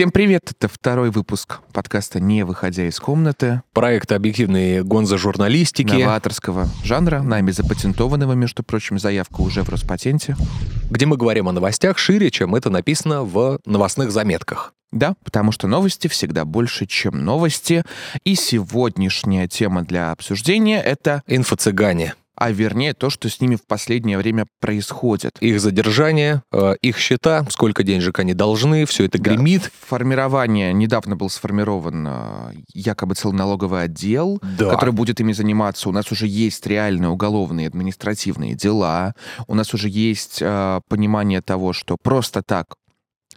Всем привет! Это второй выпуск подкаста «Не выходя из комнаты». Проекта объективной гонзо-журналистики. Новаторского жанра, нами запатентованного, между прочим, заявка уже в Роспатенте. Где мы говорим о новостях шире, чем это написано в новостных заметках. Да, потому что новости всегда больше, чем новости. И сегодняшняя тема для обсуждения — это... Инфо-цыгане а вернее то, что с ними в последнее время происходит. Их задержание, э, их счета, сколько денежек они должны, все это гремит. Да. Формирование, недавно был сформирован э, якобы целоналоговый отдел, да. который будет ими заниматься. У нас уже есть реальные уголовные административные дела, у нас уже есть э, понимание того, что просто так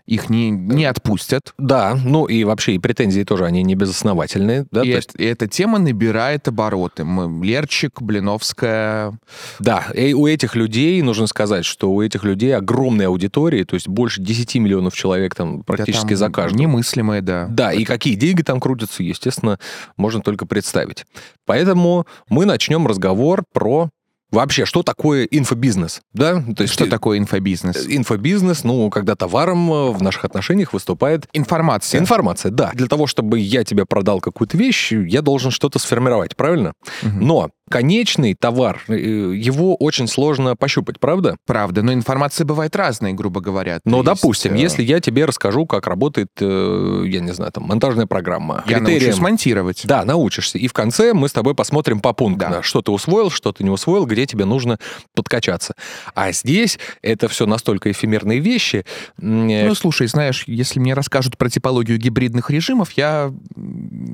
их не, не отпустят. Да, ну и вообще и претензии тоже, они не безосновательные. Да? И, есть... и эта тема набирает обороты. Мы, Лерчик, Блиновская. Да, и у этих людей, нужно сказать, что у этих людей огромная аудитория, то есть больше 10 миллионов человек там практически да, там за каждого. Немыслимые, да. Да, Это... и какие деньги там крутятся, естественно, можно только представить. Поэтому мы начнем разговор про Вообще, что такое инфобизнес? Да? То есть, что такое инфобизнес? Инфобизнес, ну, когда товаром э, в наших отношениях выступает... Информация. Информация, да. Для того, чтобы я тебе продал какую-то вещь, я должен что-то сформировать, правильно? Угу. Но конечный товар, э, его очень сложно пощупать, правда? Правда, но информация бывает разная, грубо говоря. Но, есть, допустим, э... если я тебе расскажу, как работает, э, я не знаю, там, монтажная программа. Я критериям... научусь монтировать. Да, научишься. И в конце мы с тобой посмотрим по пунктам, да. что ты усвоил, что ты не усвоил, где тебе нужно подкачаться. А здесь это все настолько эфемерные вещи. Ну, слушай, знаешь, если мне расскажут про типологию гибридных режимов, я...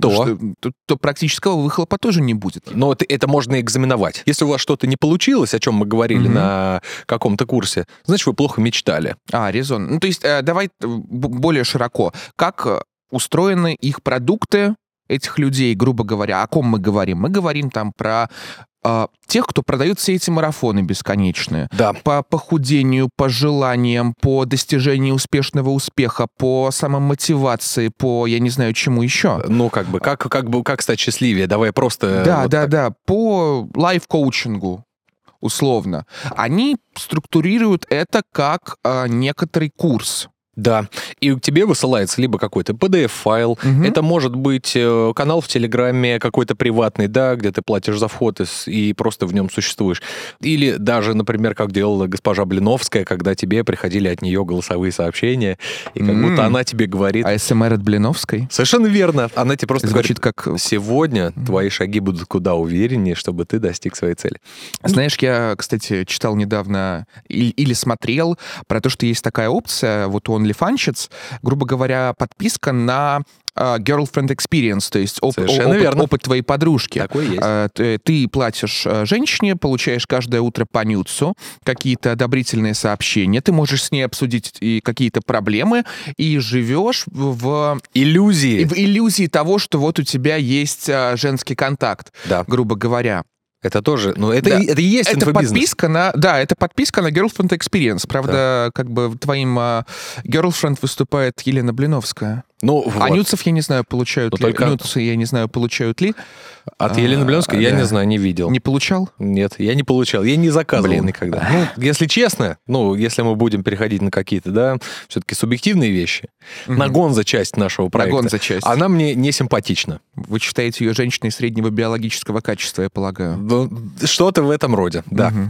То? Что, то, то практического выхлопа тоже не будет. Но это, это можно можно экзаменовать. Если у вас что-то не получилось, о чем мы говорили угу. на каком-то курсе, значит, вы плохо мечтали. А, резон. Ну, то есть, э, давай э, более широко. Как э, устроены их продукты, этих людей, грубо говоря, о ком мы говорим? Мы говорим там про э, тех, кто продает все эти марафоны бесконечные. Да. По похудению, по желаниям, по достижению успешного успеха, по самомотивации, по, я не знаю, чему еще. Ну, как бы, как, как, бы, как стать счастливее? Давай просто... Да, вот да, так. да. По лайф-коучингу условно. Они структурируют это как э, некоторый курс. Да, и к тебе высылается либо какой-то PDF-файл, угу. это может быть э, канал в Телеграме какой-то приватный, да, где ты платишь за вход и, и просто в нем существуешь. Или даже, например, как делала госпожа Блиновская, когда тебе приходили от нее голосовые сообщения, и как mm. будто она тебе говорит... А СМР от Блиновской? Совершенно верно. Она тебе просто Звучит говорит, как... сегодня твои шаги будут куда увереннее, чтобы ты достиг своей цели. Знаешь, я, кстати, читал недавно или, или смотрел про то, что есть такая опция, вот он OnlyFanщиц, грубо говоря, подписка на uh, girlfriend experience, то есть оп- опыт, опыт твоей подружки. Такой есть. Uh, ты, ты платишь uh, женщине, получаешь каждое утро по нюцу, какие-то одобрительные сообщения, ты можешь с ней обсудить и какие-то проблемы, и живешь в... Иллюзии. В иллюзии того, что вот у тебя есть женский контакт, да. грубо говоря. Это тоже, ну это, да. и, это и есть это подписка на, да, это подписка на Girlfriend Experience. Правда, да. как бы твоим uh, Girlfriend выступает Елена Блиновская. Ну, вот. А нюцев, я не знаю, получают Но ну, ли. Только... Нюцы, я не знаю, получают ли. От Елены Блинской а, я да. не знаю, не видел. Не получал? Нет, я не получал. Я не заказывал Блин. никогда. Ну, если честно, ну, если мы будем переходить на какие-то, да, все-таки субъективные вещи, угу. на гонза часть нашего проекта. На гонза часть. Она мне не симпатична. Вы считаете ее женщиной среднего биологического качества, я полагаю? Ну, что-то в этом роде, да.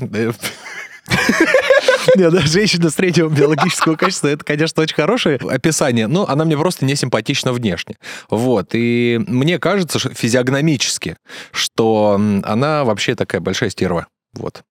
Нет, да, женщина среднего биологического качества, это, конечно, очень хорошее описание, но она мне просто не симпатична внешне. Вот, и мне кажется что физиогномически, что она вообще такая большая стерва. Вот.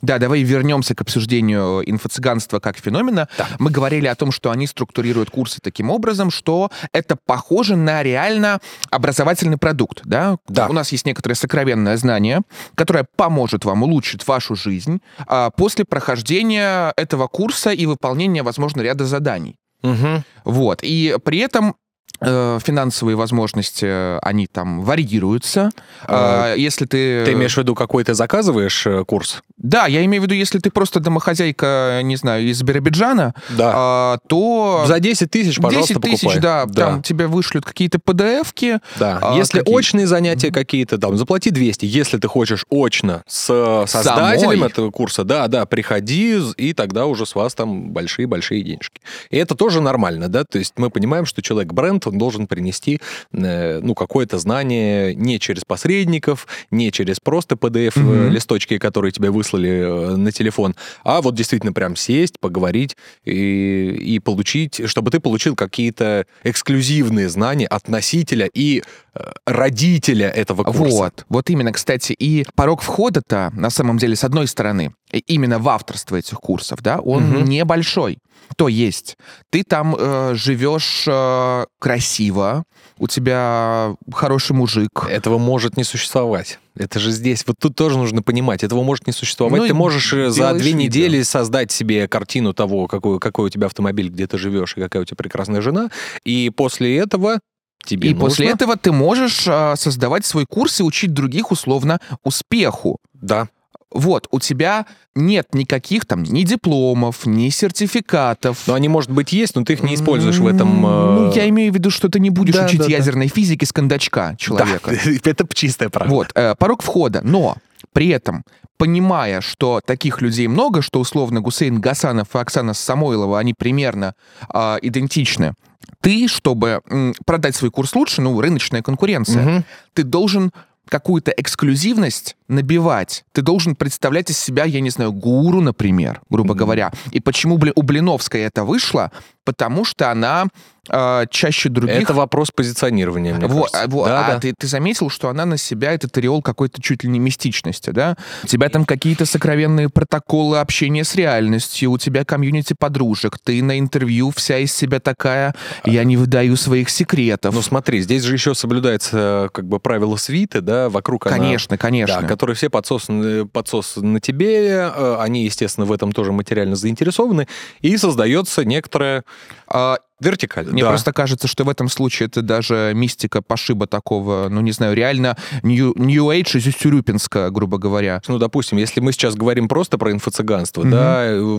Да, давай вернемся к обсуждению инфо-цыганства как феномена. Да. Мы говорили о том, что они структурируют курсы таким образом, что это похоже на реально образовательный продукт. Да? Да. У нас есть некоторое сокровенное знание, которое поможет вам улучшить вашу жизнь а, после прохождения этого курса и выполнения, возможно, ряда заданий. Угу. Вот. И при этом финансовые возможности, они там варьируются. А, если ты... Ты имеешь в виду, какой ты заказываешь э, курс? Да, я имею в виду, если ты просто домохозяйка, не знаю, из Биробиджана, да. а, то... За 10 тысяч, пожалуйста, 10 тысяч, да, да, там тебе вышлют какие-то PDF-ки. Да, а, если какие... очные занятия какие-то, там, заплати 200. Если ты хочешь очно с создателем Самой. этого курса, да, да, приходи, и тогда уже с вас там большие-большие денежки. И это тоже нормально, да, то есть мы понимаем, что человек-бренд, он должен принести, э, ну, какое-то знание не через посредников, не через просто PDF-листочки, mm-hmm. которые тебе выслали э, на телефон, а вот действительно прям сесть, поговорить и, и получить, чтобы ты получил какие-то эксклюзивные знания от носителя и э, родителя этого курса. Вот, вот именно, кстати, и порог входа-то, на самом деле, с одной стороны, именно в авторство этих курсов, да, он угу. небольшой. То есть ты там э, живешь э, красиво, у тебя хороший мужик. Этого может не существовать. Это же здесь, вот тут тоже нужно понимать, этого может не существовать. Ну, ты можешь э, за две видео. недели создать себе картину того, какой, какой у тебя автомобиль, где ты живешь, и какая у тебя прекрасная жена, и после этого тебе И нужно... после этого ты можешь а, создавать свой курс и учить других условно успеху. Да. Вот, у тебя нет никаких там ни дипломов, ни сертификатов. Но они, может быть, есть, но ты их не используешь в этом... Э... Ну, я имею в виду, что ты не будешь да, учить да, ядерной да. физике с кондачка человека. Да, это чистая правда. Вот, э, порог входа. Но при этом, понимая, что таких людей много, что условно Гусейн Гасанов и Оксана Самойлова, они примерно э, идентичны, ты, чтобы м, продать свой курс лучше, ну, рыночная конкуренция, угу. ты должен какую-то эксклюзивность набивать. Ты должен представлять из себя, я не знаю, гуру, например, грубо mm-hmm. говоря. И почему у Блиновской это вышло? Потому что она э, чаще других... Это вопрос позиционирования, мне вот, кажется. Вот, да, а да. Ты, ты заметил, что она на себя этот ореол какой-то чуть ли не мистичности, да? У тебя там какие-то сокровенные протоколы общения с реальностью, у тебя комьюнити подружек, ты на интервью вся из себя такая, я не выдаю своих секретов. Ну смотри, здесь же еще соблюдается как бы правило свиты, да, вокруг Конечно, она, конечно. Да, которые все подсосаны, подсос на тебе, э, они, естественно, в этом тоже материально заинтересованы, и создается некоторая а, Вертикально. Мне да. просто кажется, что в этом случае это даже мистика пошиба такого, ну, не знаю, реально New, New Age из Тюрюпинска, грубо говоря. Ну, допустим, если мы сейчас говорим просто про инфо-цыганство, mm-hmm.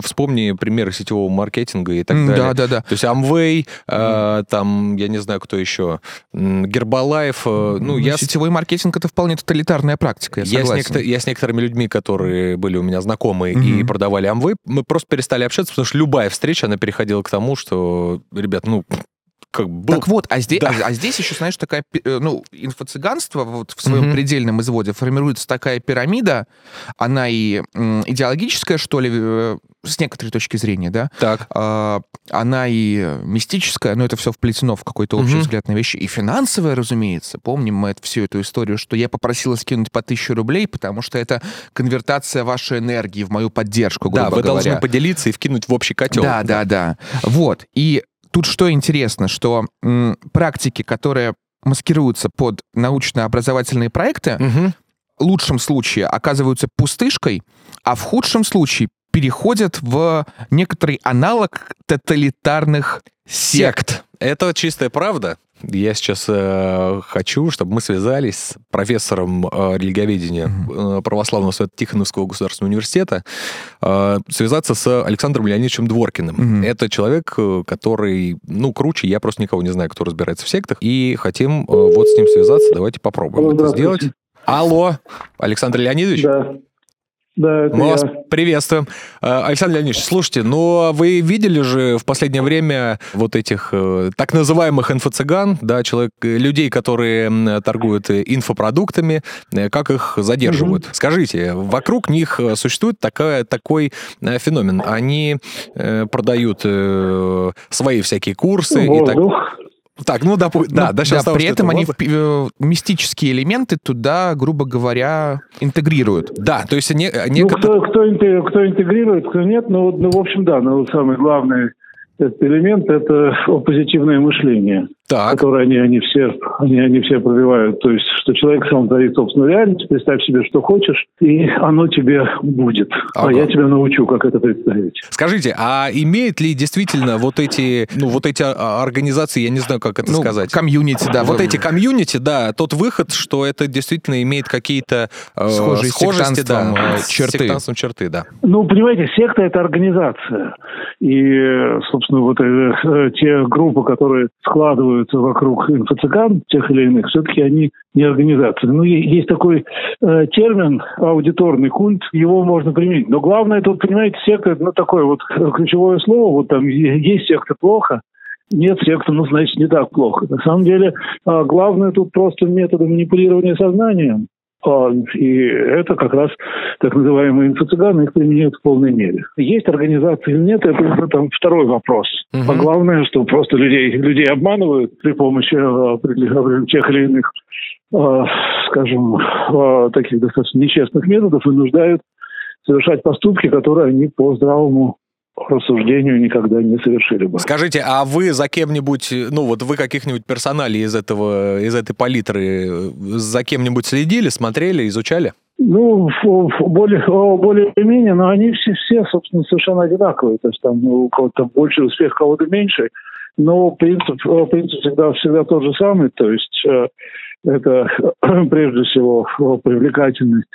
да, вспомни примеры сетевого маркетинга и так mm, далее. Да, да, да. То есть Amway, mm. э, там, я не знаю, кто еще, Гербалайф, э, ну, я... Сетевой маркетинг — это вполне тоталитарная практика, я, я согласен. С некотор... Я с некоторыми людьми, которые были у меня знакомы mm-hmm. и продавали Amway, мы просто перестали общаться, потому что любая встреча, она переходила к тому, что ребят, ну, как бы... Так вот, а здесь, да. а, а здесь еще, знаешь, такая, э, ну, инфо-цыганство вот в своем mm-hmm. предельном изводе формируется такая пирамида, она и идеологическая, что ли, э, с некоторой точки зрения, да? Так. А, она и мистическая, но это все вплетено в какой-то общий mm-hmm. взгляд на вещи. И финансовая, разумеется. Помним мы это, всю эту историю, что я попросила скинуть по тысячу рублей, потому что это конвертация вашей энергии в мою поддержку, грубо Да, вы говоря. должны поделиться и вкинуть в общий котел. Да, да, да. Вот. И Тут что интересно, что м, практики, которые маскируются под научно-образовательные проекты, угу. в лучшем случае оказываются пустышкой, а в худшем случае переходят в некоторый аналог тоталитарных сект. сект. Это чистая правда. Я сейчас э, хочу, чтобы мы связались с профессором э, религоведения mm-hmm. православного свято Тихоновского государственного университета, э, связаться с Александром Леонидовичем Дворкиным. Mm-hmm. Это человек, э, который, ну, круче, я просто никого не знаю, кто разбирается в сектах, и хотим э, вот с ним связаться. Давайте попробуем это сделать. Алло, Александр Леонидович? Да. Да, это Мы я. вас приветствуем. Э, Александр Леонидович, слушайте, ну вы видели же в последнее время вот этих э, так называемых инфо-цыган, да, человек, э, людей, которые торгуют инфопродуктами, как их задерживают? Угу. Скажите, вокруг них существует такая, такой феномен. Они продают свои всякие курсы Воздух. и так так, ну, допу- да, ну, да, сейчас да, при этом они в, э, мистические элементы туда, грубо говоря, интегрируют. Да, то есть не, не... Ну, кто, кто, кто интегрирует, кто нет, ну, ну, в общем, да, но самый главный этот элемент – это позитивное мышление. Так. которые они, они, все, они, они все пробивают. То есть, что человек сам творит собственную реальность, представь себе, что хочешь, и оно тебе будет. Ага. А я тебя научу, как это представить. Скажите, а имеет ли действительно вот эти, ну, вот эти а, организации, я не знаю, как это ну, сказать. Community, да. Вот эти community, да, тот выход, что это действительно имеет какие-то э, схожие схожести, да, черты. С черты, да. Ну, понимаете, секта — это организация. И, собственно, вот э, те группы, которые складываются вокруг инфо-цыган, тех или иных, все-таки они не организации. Ну, есть такой э, термин аудиторный культ, его можно применить. Но главное тут, понимаете, секта, ну, такое вот ключевое слово, вот там есть секта плохо, нет секта, ну, значит, не так плохо. На самом деле, э, главное тут просто методы манипулирования сознанием. А, и это как раз так называемые инфо-цыганы их применяют в полной мере. Есть организации или нет, это уже там второй вопрос. Угу. А главное, что просто людей, людей обманывают при помощи а, тех или иных, скажем, таких достаточно нечестных методов и нуждают совершать поступки, которые они по здравому рассуждению никогда не совершили бы. Скажите, а вы за кем-нибудь, ну вот вы каких-нибудь персоналей из этого, из этой палитры за кем-нибудь следили, смотрели, изучали? Ну, более, более-менее, но они все, все, собственно, совершенно одинаковые. То есть там у кого-то больше успех, у кого-то меньше. Но принцип, принцип всегда, всегда тот же самый. То есть э, это прежде всего привлекательность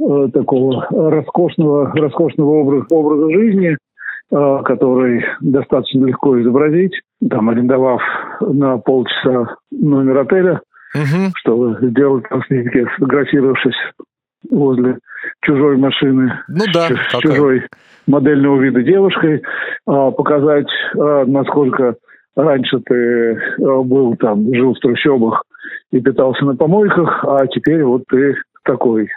э, такого роскошного, роскошного образа, образа жизни – Э, который достаточно легко изобразить, там, арендовав на полчаса номер отеля, угу. чтобы сделать там снимки, сфотографировавшись возле чужой машины, ну да, с чужой модельного вида девушкой, а, показать, а, насколько раньше ты а, был там, жил в трущобах и питался на помойках, а теперь вот ты такой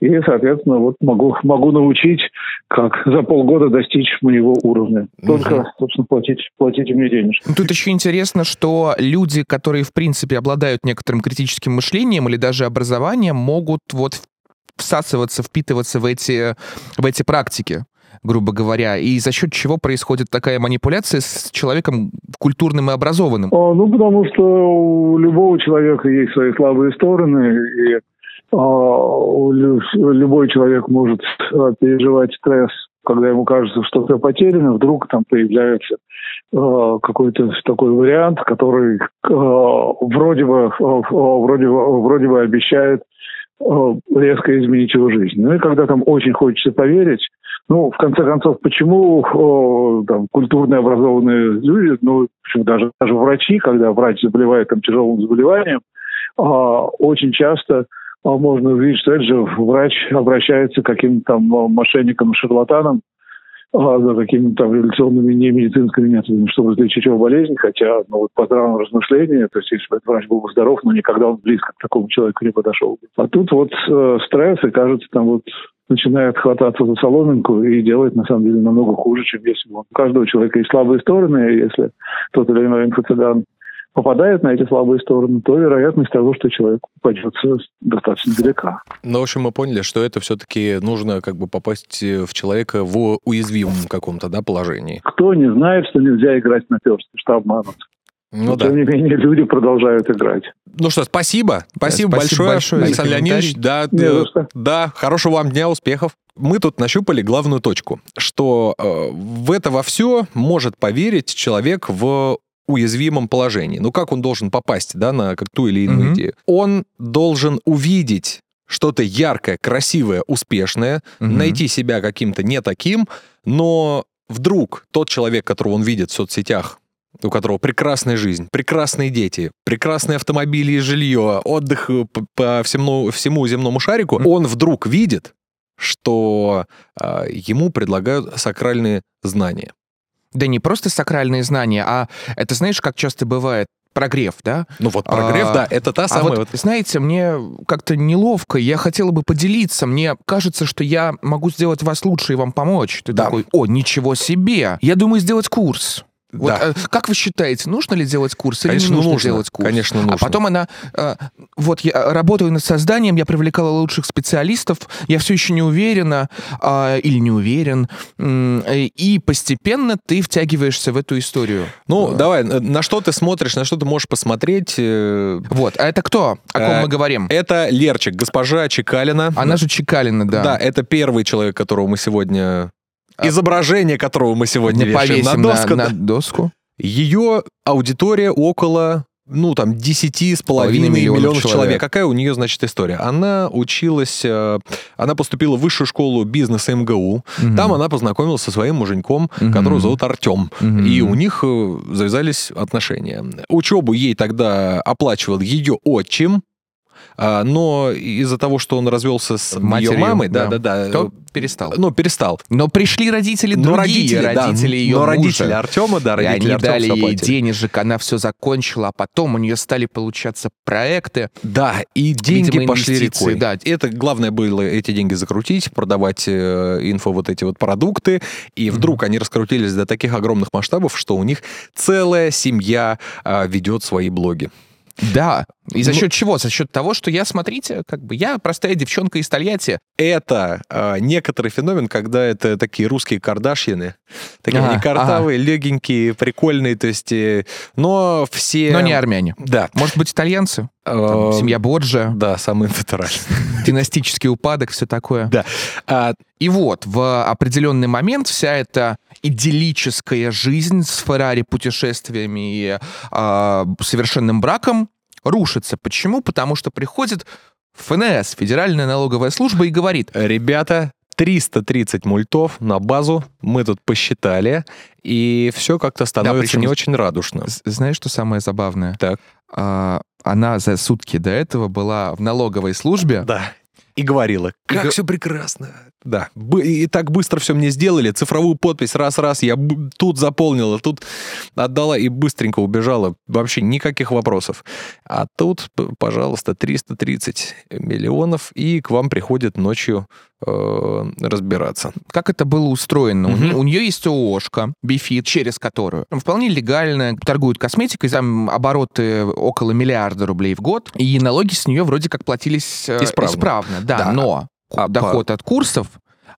и, соответственно, вот могу, могу научить, как за полгода достичь моего уровня. Только, угу. собственно, платить, платите мне денежки. Ну, тут еще интересно, что люди, которые, в принципе, обладают некоторым критическим мышлением или даже образованием, могут вот всасываться, впитываться в эти, в эти практики грубо говоря, и за счет чего происходит такая манипуляция с человеком культурным и образованным? А, ну, потому что у любого человека есть свои слабые стороны, и любой человек может а, переживать стресс, когда ему кажется, что все потеряно, вдруг там появляется а, какой-то такой вариант, который вроде бы, вроде бы, вроде бы обещает резко изменить его жизнь. Ну и когда там очень хочется поверить, ну, в конце концов, почему там, культурные образованные люди, ну, в даже, даже врачи, когда врач заболевает там, тяжелым заболеванием, очень часто а можно увидеть, что же врач обращается к каким-то там мошенникам, шарлатанам а, за какими-то революционными немедицинскими методами, чтобы излечить его болезнь, хотя ну, вот по здравому размышлению, то есть если бы этот врач был бы здоров, но никогда он близко к такому человеку не подошел. А тут вот э, стресс, и кажется, там вот начинает хвататься за соломинку и делает, на самом деле, намного хуже, чем если бы У каждого человека есть слабые стороны, если тот или иной инфо-цыган попадает на эти слабые стороны, то вероятность того, что человек упадется, достаточно велика. Ну, в общем, мы поняли, что это все-таки нужно как бы попасть в человека в уязвимом каком-то да, положении. Кто не знает, что нельзя играть на персте, что обманут. Ну, Но, да. тем не менее, люди продолжают играть. Ну что, спасибо. Спасибо, да, спасибо большое, большое Александр Леонидович. Да, да, да, хорошего вам дня, успехов. Мы тут нащупали главную точку, что э, в это во все может поверить человек в уязвимом положении. Ну как он должен попасть, да, на как ту или иную mm-hmm. идею? Он должен увидеть что-то яркое, красивое, успешное, mm-hmm. найти себя каким-то не таким, но вдруг тот человек, которого он видит в соцсетях, у которого прекрасная жизнь, прекрасные дети, прекрасные автомобили и жилье, отдых по всему, всему земному шарику, он вдруг видит, что э, ему предлагают сакральные знания. Да не просто сакральные знания, а это знаешь, как часто бывает, прогрев, да? Ну вот прогрев, а, да, это та самая... А вот, вот... Знаете, мне как-то неловко, я хотела бы поделиться, мне кажется, что я могу сделать вас лучше и вам помочь. Ты да. такой, о, ничего себе, я думаю сделать курс. Вот, Да. э, как вы считаете, нужно ли делать курс или Конечно, не нужно, нужно. делать курс? Конечно, нужно. А потом она, э, вот я работаю над созданием, я привлекала лучших специалистов, я все еще не уверена а, или не уверен, э, и постепенно ты втягиваешься в эту историю. Ну, Э, давай, э, на что ты смотришь, на что ты можешь посмотреть? э, Вот, а это кто? О ком Э, мы говорим? Это Лерчик, госпожа Чекалина. Она же Чекалина, да. Да, это первый человек, которого мы сегодня... Изображение которого мы сегодня Не вешаем на доску. на доску. Ее аудитория около ну, там, 10 с половиной миллионов, миллионов человек. человек. Какая у нее, значит, история? Она училась, э, она поступила в высшую школу бизнеса МГУ. Мгм. Там она познакомилась со своим муженьком, Мгм. которого зовут Артем. Мгм. И у них э, завязались отношения. Учебу ей тогда оплачивал ее отчим, а, но из-за того, что он развелся с ее Матерью, мамой, да. да-да-да, То перестал. ну, перестал. Но пришли родители Но другие, родители, да, родители ее но мужа. родители Артема, да, И родители они Артема дали ей денежек, она все закончила, а потом у нее стали получаться проекты. Да, и деньги Видимо, пошли рекой. да. Это главное было эти деньги закрутить, продавать э, инфо вот эти вот продукты, и вдруг они раскрутились до таких огромных масштабов, что у них целая семья а, ведет свои блоги. Да. И за Ну- счет чего? За счет того, что я, смотрите, как бы я простая девчонка из Тольятти. Это а, некоторый феномен, когда это такие русские кардашьяны, такие Ага, они картавые, легенькие, прикольные, то есть, э, но все... Но не армяне. Да. Может быть, итальянцы? Там Э, семья Боджа, Да, самый натуральный. династический упадок, все такое. Да. А, И вот, в определенный момент вся эта идиллическая жизнь с Феррари, путешествиями и а, совершенным браком рушится. Почему? Потому что приходит ФНС, Федеральная налоговая служба, и говорит, Ребята, 330 мультов на базу мы тут посчитали, и все как-то становится причем- не очень радужно. «З- знаешь, что самое забавное? Так. А, она за сутки до этого была в налоговой службе. Да. И говорила, как го- все прекрасно. Да. И так быстро все мне сделали. Цифровую подпись раз-раз. Я тут заполнила, тут отдала и быстренько убежала. Вообще никаких вопросов. А тут, пожалуйста, 330 миллионов, и к вам приходят ночью э, разбираться. Как это было устроено? У Мгм. не- У, нее есть ООшка, Бифит, через которую вполне легально торгуют косметикой, там обороты около миллиарда рублей в год, и налоги с нее вроде как платились э, Исправно. да, Да. но А доход от курсов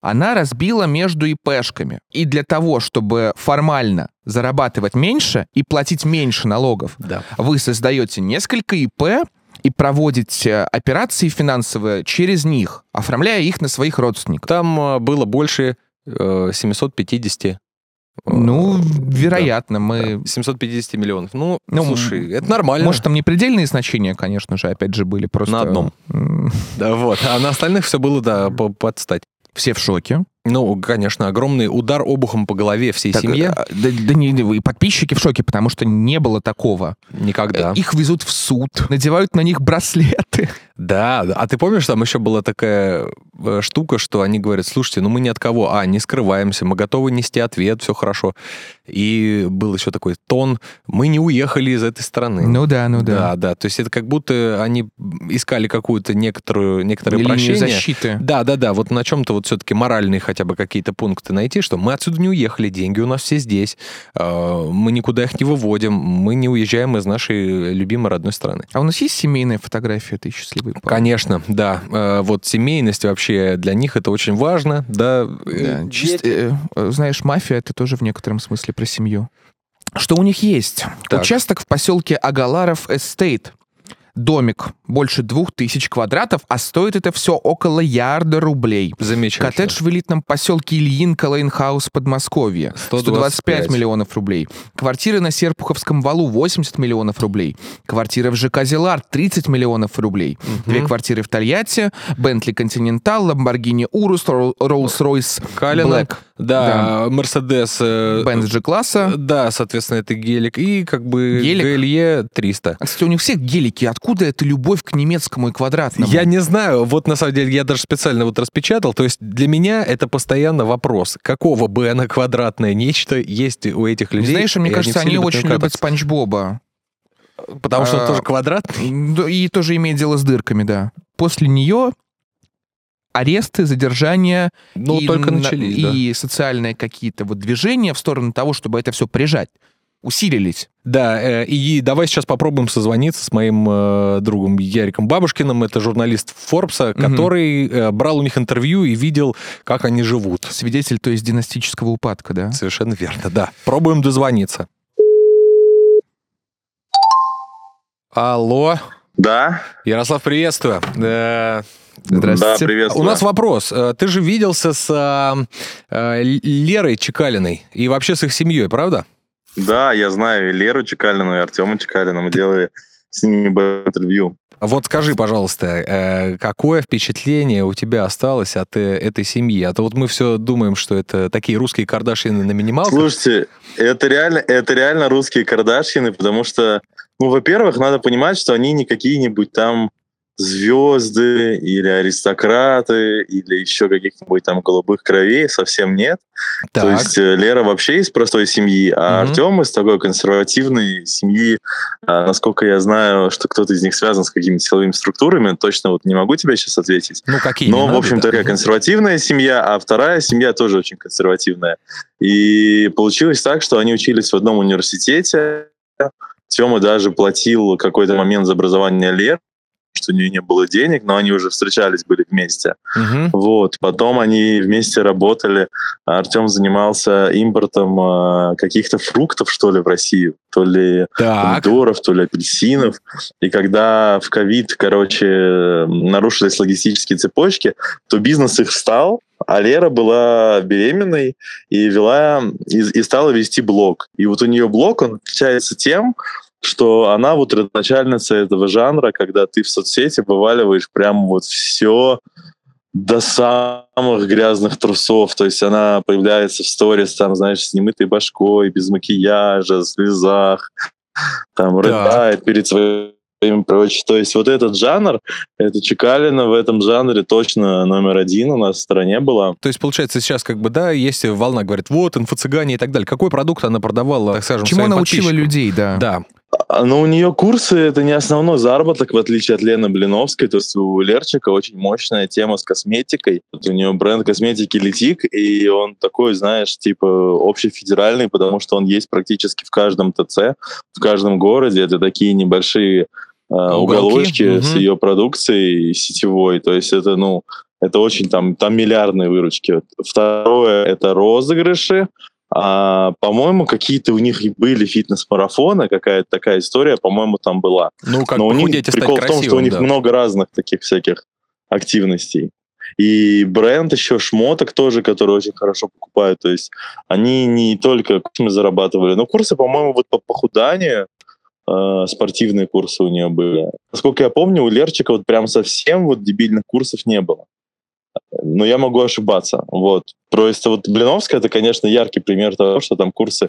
она разбила между ИПшками. И для того, чтобы формально зарабатывать меньше и платить меньше налогов, Да. вы создаете несколько ИП и проводите операции финансовые через них, оформляя их на своих родственников. Там э, было больше э, 750. Э, Ну, да, вероятно, мы... да, 750 миллионов. Ну, Ну, слушай, это нормально. Может, там не предельные значения, конечно же, опять же, были просто... На одном. Да, вот. А на остальных все было, да, по- подстать. Все в шоке. Ну, конечно, огромный удар обухом по голове всей Так, семье. а, Да, да не, и подписчики в шоке, потому что не было такого. Никогда. Э, Их везут в суд, надевают на них браслеты. Да, а ты помнишь, там еще была такая э, штука, что они говорят, слушайте, ну мы ни от кого, а, не скрываемся, мы готовы нести ответ, все хорошо. И был еще такой тон, мы не уехали из этой страны. Ну да, ну да. Да, да, то есть это как будто они искали какую-то некоторую, некоторое Линию прощение. защиты. Да, да, да, вот на чем-то вот все-таки моральные хотя бы какие-то пункты найти, что мы отсюда не уехали, деньги у нас все здесь, э, мы никуда их не выводим, мы не уезжаем из нашей любимой родной страны. А у нас есть семейная фотография этой счастливой пары? Конечно, да. Э, Вот семейность вообще для них это очень важно, да. Да, Э, чис- э, э, знаешь, мафия это тоже в некотором смысле про семью. Что у них есть? Так. Участок в поселке Агаларов Estate. Домик больше двух тысяч квадратов, а стоит это все около ярда рублей. Замечательно. Коттедж в элитном поселке Ильинка Lane House, Подмосковье. 125 125 миллионов рублей. Квартира на Серпуховском валу 80 миллионов рублей. Квартира в ЖК Зелар 30 миллионов рублей. Две квартиры в Тольятти, Бентли Континентал, Ламборгини Урус, Роллс-Ройс Блэк, да, Мерседес, э, Бенз G-класса. да, соответственно, это гелик, и как бы Гелик. GLE 300. А, Кстати, у них всех гелики. Откуда эта любовь к немецкому и квадратному? Я не знаю, вот на самом деле я даже специально вот распечатал, то есть для меня это постоянно вопрос, какого бы она квадратное нечто есть у этих людей. Знаешь, мне кажется, все они любят очень любят. Спанч Боба. Потому что он а, тоже квадратный. Да, И тоже имеет дело с дырками, да. После нее аресты, задержания Ну, и, только на- начались, да. и социальные какие-то вот движения в сторону того, чтобы это все прижать. усилились. Да, э, и давай сейчас попробуем созвониться с моим э, другом Яриком Бабушкиным. Это журналист Форбса, угу. который э, брал у них интервью и видел, как они живут. Свидетель, то есть династического упадка, да? Совершенно верно, да. Пробуем дозвониться. Алло. Да. Ярослав, приветствую. Здравствуйте. Да, приветствую. У нас вопрос. Ты же виделся с Лерой Чекалиной и вообще с их семьей, правда? Да, я знаю и Леру Чекалину, и Артема Чекалина. Мы делали с ними интервью. Вот скажи, пожалуйста, э, какое впечатление у тебя осталось от э, этой семьи? А то вот мы все думаем, что это такие русские Кардашьяны на минималках. Слушайте, это реально, это реально русские Кардашьяны, потому что, ну, во-первых, надо понимать, что они не какие-нибудь там звезды или аристократы или еще каких-нибудь там голубых кровей совсем нет. Так. То есть э, Лера вообще из простой семьи, а угу. Артем из такой консервативной семьи. А, насколько я знаю, что кто-то из них связан с какими-то силовыми структурами, точно вот не могу тебе сейчас ответить. Ну, какие Но, в общем, да. такая консервативная семья, а вторая семья тоже очень консервативная. И получилось так, что они учились в одном университете. Тёма даже платил какой-то момент за образование Лер, что у нее не было денег, но они уже встречались, были вместе. Угу. Вот. Потом они вместе работали. Артем занимался импортом э, каких-то фруктов, что ли, в Россию. То ли так. помидоров, то ли апельсинов. И когда в ковид, короче, нарушились логистические цепочки, то бизнес их встал, а Лера была беременной и вела и, и стала вести блог. И вот у нее блог, он отличается тем, что она вот родоначальница этого жанра, когда ты в соцсети вываливаешь прям вот все до самых грязных трусов. То есть она появляется в сторис, там, знаешь, с немытой башкой, без макияжа, в слезах, там, рыдает перед своим и прочее. То есть вот этот жанр, это Чекалина в этом жанре точно номер один у нас в стране была. То есть, получается, сейчас как бы, да, есть волна, говорит, вот, инфо-цыгане и так далее. Какой продукт она продавала, так скажем, Чему она учила людей, да. Да. А, Но ну, у нее курсы это не основной заработок, в отличие от Лены Блиновской. То есть у Лерчика очень мощная тема с косметикой. Вот у нее бренд косметики Летик, и он такой, знаешь, типа общефедеральный, потому что он есть практически в каждом ТЦ, в каждом городе. Это такие небольшие э, уголочки угу. с ее продукцией сетевой. То есть это, ну, это очень там, там миллиардные выручки. Второе — это розыгрыши. А, по-моему, какие-то у них были фитнес-марафоны, какая-то такая история, по-моему, там была. Ну, как Но у них прикол в том, что у них да. много разных таких всяких активностей. И бренд еще шмоток тоже, который очень хорошо покупают. То есть они не только курсами зарабатывали, но курсы, по-моему, вот по похуданию, э, спортивные курсы у нее были. Насколько я помню, у Лерчика вот прям совсем вот дебильных курсов не было но я могу ошибаться. Вот. Просто вот Блиновская, это, конечно, яркий пример того, что там курсы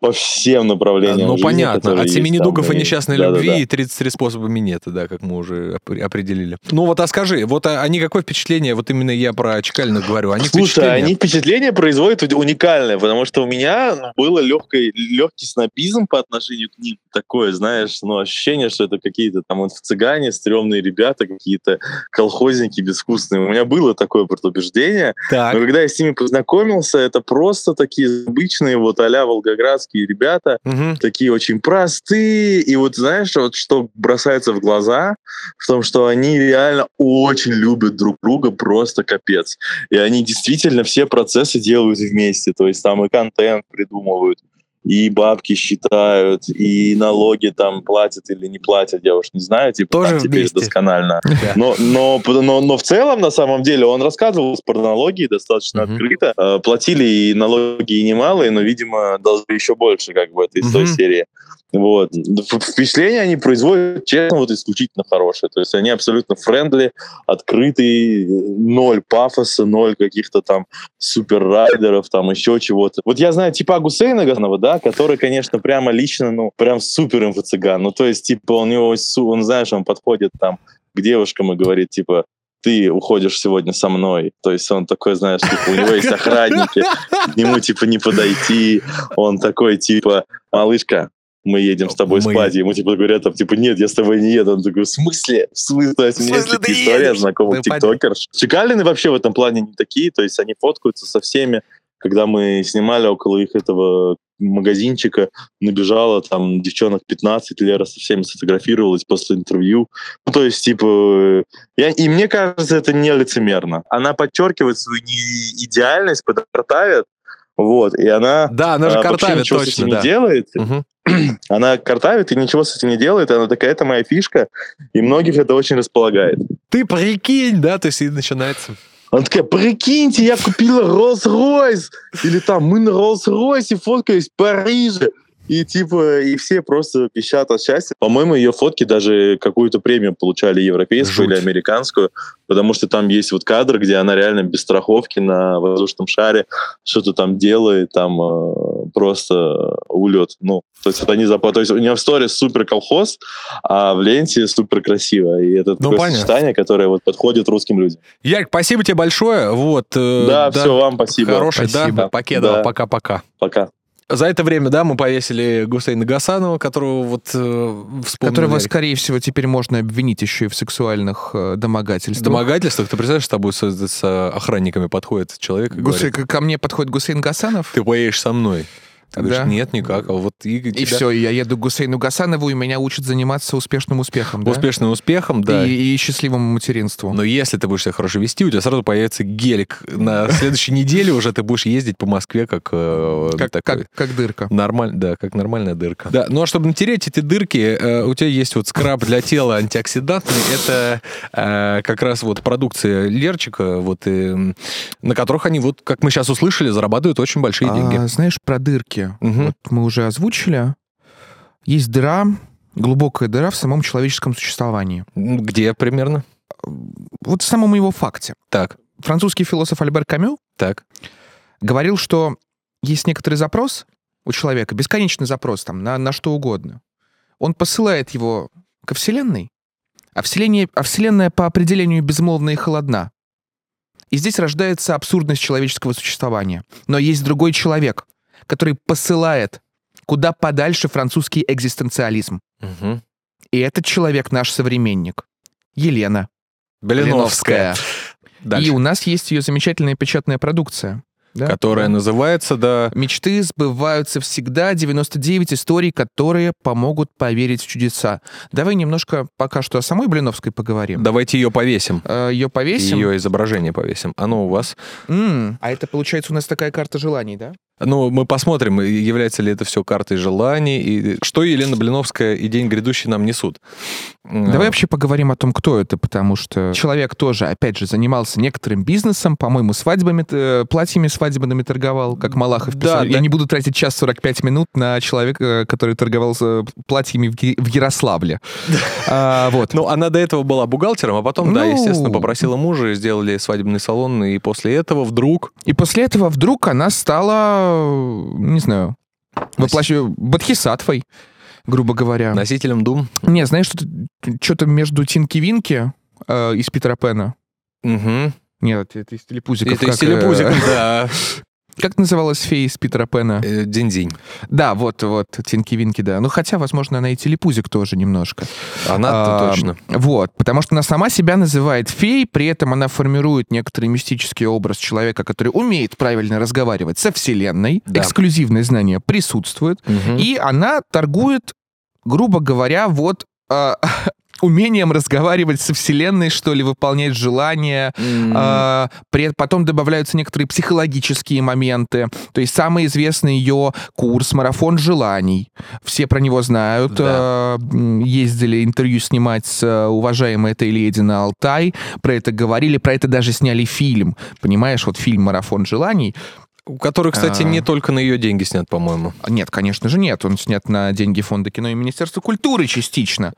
по всем направлениям. Ну, жизни, понятно. От семи недугов и несчастной да, любви да, да. и 33 способа минета, да, как мы уже определили. Ну вот, а скажи, вот а, они какое впечатление, вот именно я про Чекалиных говорю, они Слушай, впечатление... они впечатление производят уникальное, потому что у меня было легкий, легкий снобизм по отношению к ним. Такое, знаешь, ну, ощущение, что это какие-то там цыгане, стрёмные ребята, какие-то колхозники безвкусные. У меня было такое предубеждение. Так. Но когда я с ними познакомился, это просто такие обычные вот а-ля Волгоградские русские ребята, угу. такие очень простые. И вот знаешь, вот что бросается в глаза, в том, что они реально очень любят друг друга, просто капец. И они действительно все процессы делают вместе. То есть там и контент придумывают, и бабки считают, и налоги там платят или не платят, я уж не знаю, типа Тоже там теперь вместе. досконально. Но, но, но, но в целом, на самом деле, он рассказывал про налоги достаточно uh-huh. открыто. Э, платили и налоги и немалые, но, видимо, должны еще больше, как бы, это из uh-huh. той серии. Вот. Впечатление они производят, честно, вот исключительно хорошее. То есть они абсолютно френдли, открытые, ноль пафоса, ноль каких-то там суперрайдеров, там еще чего-то. Вот я знаю типа Гусейна Газнова, да, который, конечно, прямо лично, ну, прям супер инфо-цыган. Ну, то есть, типа, у него, он, знаешь, он подходит там к девушкам и говорит, типа, ты уходишь сегодня со мной. То есть он такой, знаешь, типа, у него есть охранники, к нему, типа, не подойти. Он такой, типа, малышка, мы едем с тобой мы... спать. Ему типа говорят, там, типа, нет, я с тобой не еду. Он такой, в смысле? В смысле? То есть у меня есть такие истории знакомых тиктокерш. Чекалины вообще в этом плане не такие, то есть они фоткаются со всеми. Когда мы снимали около их этого магазинчика, набежала там девчонок 15, Лера со всеми сфотографировалась после интервью. Ну, то есть, типа, я, и мне кажется, это не лицемерно. Она подчеркивает свою идеальность, подготавит, вот, и она... Да, она же картавит ничего точно, да. не делает. Мгм. Она картавит и ничего с этим не делает. Она такая, это моя фишка, и многих это очень располагает. Ты прикинь, да, то есть и начинается. Она такая, прикиньте, я купила Rolls-Royce. Или там, мы на Rolls-Royce фоткались в Париже. И типа, и все просто пищат от счастья. По-моему, ее фотки даже какую-то премию получали европейскую Жуть. или американскую, потому что там есть вот кадр, где она реально без страховки на воздушном шаре что-то там делает, там э, просто улет. Ну, то есть это не запа- То есть у нее в сторис супер колхоз, а в ленте супер красиво. И это Ну, такое понятно. сочетание, которое вот подходит русским людям. Ярик, спасибо тебе большое. Вот. э, да, все, вам спасибо. Хороший, да, Спасибо. Покедова, Да. пока-пока. Пока. За это время, да, мы повесили Гусейна Гасанова, которого вот э, вспомнил Которого, скорее всего, теперь можно обвинить еще и в сексуальных э, домогательствах. домогательствах. Ты представляешь, с тобой с, с охранниками подходит человек и Гусей- говорит, ко мне подходит Гусейн Гасанов, ты поедешь со мной. Ты говоришь, Да. нет, никак. А вот и, и тебя все, я еду к Гусейну Гасанову, и меня учат заниматься успешным успехом, да? успешным успехом, да. И, и счастливому материнству. Но если ты будешь себя хорошо вести, у тебя сразу появится гелик. На следующей неделе уже ты будешь ездить по Москве как э, как, такой. как, как дырка. Нормально, да, как нормальная дырка. Да, ну а чтобы натереть эти дырки, э, у тебя есть вот скраб для тела антиоксидантный. Это э, как раз вот продукция Лерчика, вот, э, на которых они, вот, как мы сейчас услышали, зарабатывают очень большие деньги. А, знаешь, про дырки. Мгм. Вот мы уже озвучили. Есть дыра, глубокая дыра в самом человеческом существовании. Где примерно? Вот в самом его факте. Так, Французский философ Альбер Камю так. говорил, что есть некоторый запрос у человека, бесконечный запрос там на, на что угодно. Он посылает его ко Вселенной, а, вселение, а Вселенная по определению безмолвна и холодна. И здесь рождается абсурдность человеческого существования. Но есть другой человек, который посылает куда подальше французский экзистенциализм. Мгм. И этот человек наш современник. Елена. Блиновская. И Дальше. у нас есть ее замечательная печатная продукция. да? Которая называется, да... Мечты сбываются всегда. 99 историй, которые помогут поверить в чудеса. Давай немножко пока что о самой Блиновской поговорим. Давайте ее повесим. Ее повесим. Ее изображение повесим. Оно у вас. М, А это получается у нас такая карта желаний, да? Ну, мы посмотрим, является ли это все картой желаний, и что Елена Блиновская и День грядущий нам несут. Давай вообще поговорим о том, кто это, потому что человек тоже, опять же, занимался некоторым бизнесом, по-моему, свадьбами, э, платьями свадебными торговал, как Малахов Да, писал. да. Я не буду тратить час 45 минут на человека, который торговал э, платьями в Ярославле. А, Вот. Ну, она до этого была бухгалтером, а потом, да, Ну. естественно, попросила мужа, сделали свадебный салон, и после этого вдруг... И после этого вдруг она стала, не знаю, воплощу... Бодхисаттвой, грубо говоря. Носителем дум. Не, знаешь, что-то, что-то между Тинки-Винки э, из Питера Пэна. Угу. Нет, это из Телепузиков. Это из как, э, телепузиков, да. Как называлась фея из Питера Пэна? Э, Динь-динь. Да, вот, вот, Тинки-Винки, да. Ну, хотя, возможно, она и телепузик тоже немножко. Она А, точно. Вот, потому что она сама себя называет феей, при этом она формирует некоторый мистический образ человека, который умеет правильно разговаривать со Вселенной, Да. эксклюзивные знания присутствуют, Мгм. и она торгует, грубо говоря, вот а, умением разговаривать со Вселенной, что ли, выполнять желания, а, при- потом добавляются некоторые психологические моменты. То есть самый известный ее курс «Марафон желаний». Все про него знают. Да. М, Ездили интервью снимать с а, уважаемой этой леди на Алтай. Про это говорили, про это даже сняли фильм. Понимаешь, вот фильм «Марафон желаний». Который, кстати, а. не только на ее деньги снят, по-моему. А, Нет, конечно же нет. Он снят на деньги Фонда кино и Министерства культуры частично.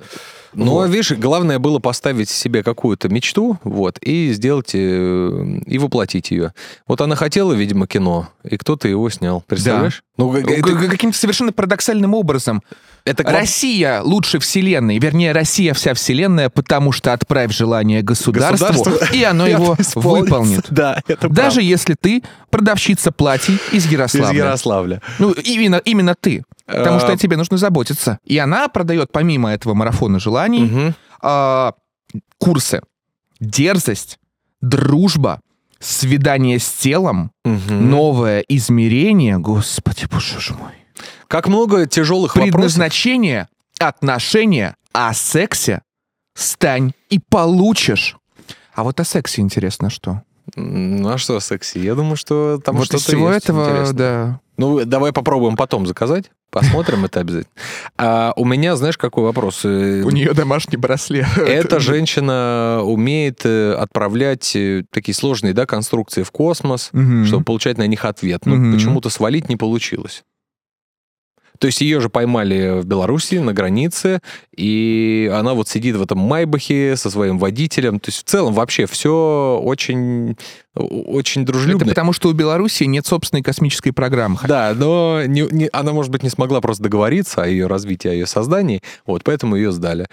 Но, Вот. видишь, главное было поставить себе какую-то мечту, вот, и сделать, э, и воплотить ее. Вот она хотела, видимо, кино, и кто-то его снял. Представляешь? Ну, Г- это, Каким-то совершенно парадоксальным образом. Это к- Россия лучше Вселенной, вернее, Россия вся Вселенная, потому что отправь желание государству, Государству. и оно его выполнит. Да, это Даже если ты продавщица платьей из правда. из Ярославля. Ярославля. Ну, именно, именно ты. Потому что о тебе нужно заботиться. И она продает, помимо этого марафона желаний, а, курсы «Дерзость», «Дружба», «Свидание с телом», Мгм. «Новое измерение», господи, боже мой. Как много тяжелых Предназначение, вопросов. отношения о сексе стань и получишь. А вот о сексе интересно что? Ну а что о сексе? Я думаю, что там вот что-то всего есть этого, интересное. да. Ну, давай попробуем потом заказать. Посмотрим это обязательно. А у меня, знаешь, какой вопрос? Э, у нее домашний браслет. Эта женщина умеет э, отправлять э, такие сложные да, конструкции в космос, угу. чтобы получать на них ответ. Но угу. почему-то свалить не получилось. То есть ее же поймали в Беларуси на границе, и она вот сидит в этом Майбахе со своим водителем. То есть в целом вообще все очень, очень дружелюбно. Это потому, что у Беларуси нет собственной космической программы. Да, но не, не, она, может быть, не смогла просто договориться о ее развитии, о ее создании, вот, поэтому ее сдали.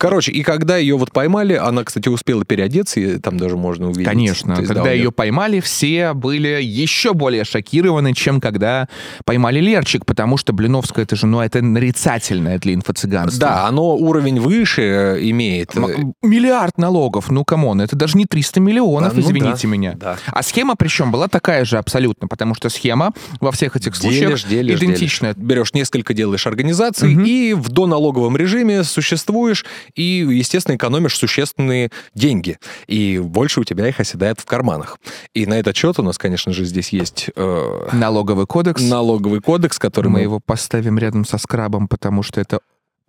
Короче, и когда ее вот поймали, она, кстати, успела переодеться, и там даже можно увидеть. Конечно, есть, когда да, ее поймали, все были еще более шокированы, чем когда поймали Лерчек, потому что Блиновская это же, ну, это нарицательное для инфо-цыганства. Да, оно уровень выше э, имеет. М- миллиард налогов, ну, come on, это даже не 300 миллионов, да, ну, извините да, меня. Да. А схема, причем, была такая же абсолютно, потому что схема во всех этих случаях делишь, делишь, идентичная. Делишь. Берешь несколько, делаешь организаций, угу. и в доналоговом режиме существуешь, и, естественно, экономишь существенные деньги. И больше у тебя их оседает в карманах. И на этот счет у нас, конечно же, здесь есть... Э, налоговый кодекс. Налоговый кодекс, который мы... Мы его поставим рядом со скрабом, потому что это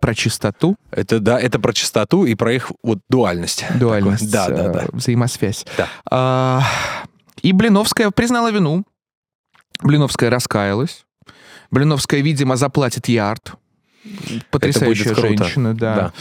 про чистоту. Это да, это про чистоту и про их вот дуальность. Дуальность. Да, да, да. Взаимосвязь. Да. А, и Блиновская признала вину. Блиновская раскаялась. Блиновская, видимо, заплатит ярд. Потрясающая женщина, да. да.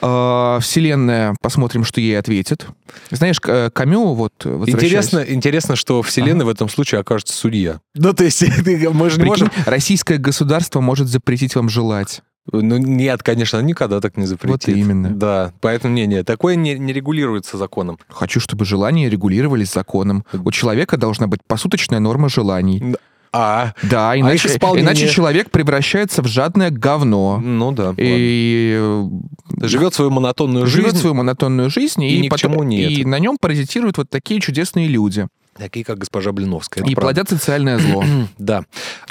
А, Вселенная, посмотрим, что ей ответит. Знаешь, Камю вот Интересно, интересно, что Вселенная ага. в этом случае окажется судья. Ну, то есть мы же не можем... Российское государство может запретить вам желать. Ну, нет, конечно, никогда так не запретит. Вот именно. Да, поэтому, не, не, такое не, не регулируется законом. Хочу, чтобы желания регулировались законом. У человека должна быть посуточная норма желаний. А, да, иначе, а иначе человек превращается в жадное говно. Ну да. И живет свою монотонную жизнь. Живет свою монотонную жизнь, и, и, ни потом, нет. и на нем паразитируют вот такие чудесные люди. Такие, как госпожа Блиновская. И правда. плодят социальное зло. да.